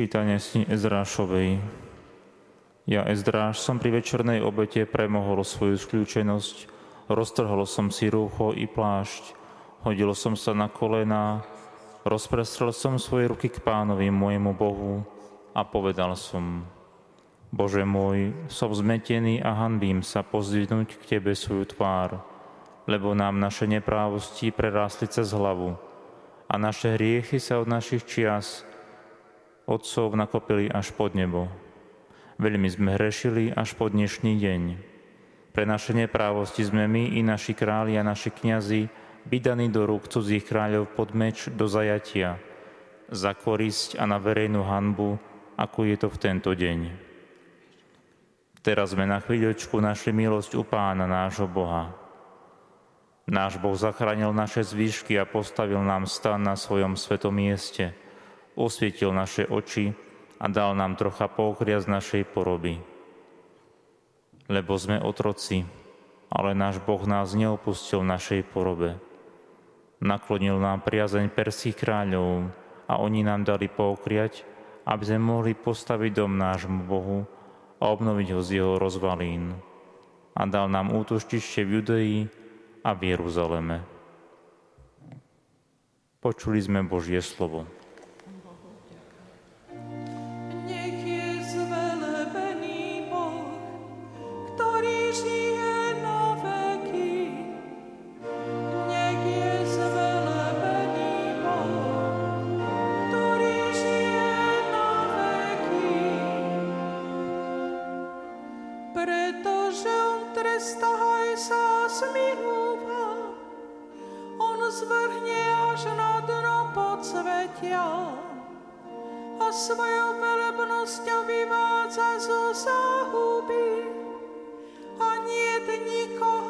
Čítanie si Ezrášovej. Ja, Ezdráš, som pri večernej obete premohol svoju skľúčenosť, roztrhol som si rúcho i plášť, hodil som sa na kolená, rozprestrel som svoje ruky k pánovi, môjmu Bohu a povedal som, Bože môj, som zmetený a hanbím sa pozdvihnúť k Tebe svoju tvár, lebo nám naše neprávosti prerástli cez hlavu a naše hriechy sa od našich čias otcov nakopili až pod nebo. Veľmi sme hrešili až po dnešný deň. Pre naše neprávosti sme my i naši králi a naši kniazy vydaní do rúk cudzích kráľov pod meč do zajatia, za korisť a na verejnú hanbu, ako je to v tento deň. Teraz sme na chvíľočku našli milosť u Pána nášho Boha. Náš Boh zachránil naše zvýšky a postavil nám stan na svojom svetom mieste – osvietil naše oči a dal nám trocha poukria z našej poroby. Lebo sme otroci, ale náš Boh nás neopustil v našej porobe. Naklonil nám priazeň perských kráľov a oni nám dali poukriať, aby sme mohli postaviť dom nášmu Bohu a obnoviť ho z jeho rozvalín. A dal nám útoštište v Judei a v Jeruzaleme. Počuli sme Božie slovo. pretože on trestá aj sa smilúva. On zvrhne až na dno podsvetia a svojou velebnosťou vyvádza zo záhuby a nie nikoho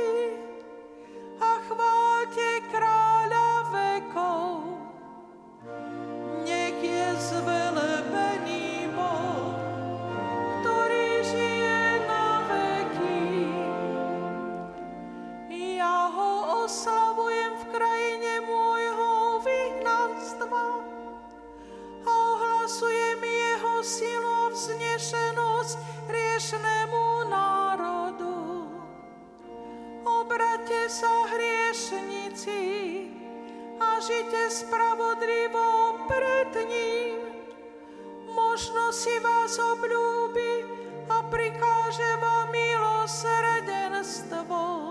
vznešenosť hriešnému národu. Obrate sa hriešnici a žite spravodlivo pred ním. Možno si vás obľúbi a prikáže vám milosrdenstvo.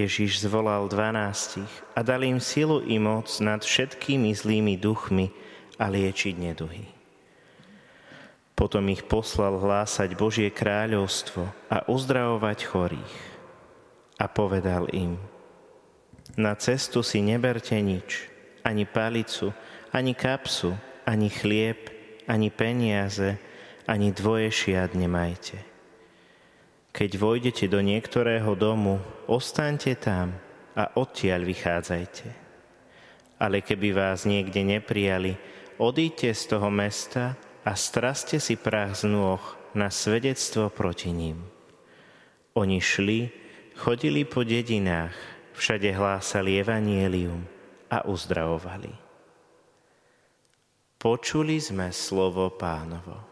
Ježiš zvolal dvanástich a dal im silu i moc nad všetkými zlými duchmi a liečiť neduhy. Potom ich poslal hlásať Božie kráľovstvo a uzdravovať chorých. A povedal im, na cestu si neberte nič, ani palicu, ani kapsu, ani chlieb, ani peniaze, ani dvoje šiat nemajte. Keď vojdete do niektorého domu, ostaňte tam a odtiaľ vychádzajte. Ale keby vás niekde neprijali, odíďte z toho mesta a straste si prach z nôh na svedectvo proti ním. Oni šli, chodili po dedinách, všade hlásali evanielium a uzdravovali. Počuli sme slovo pánovo.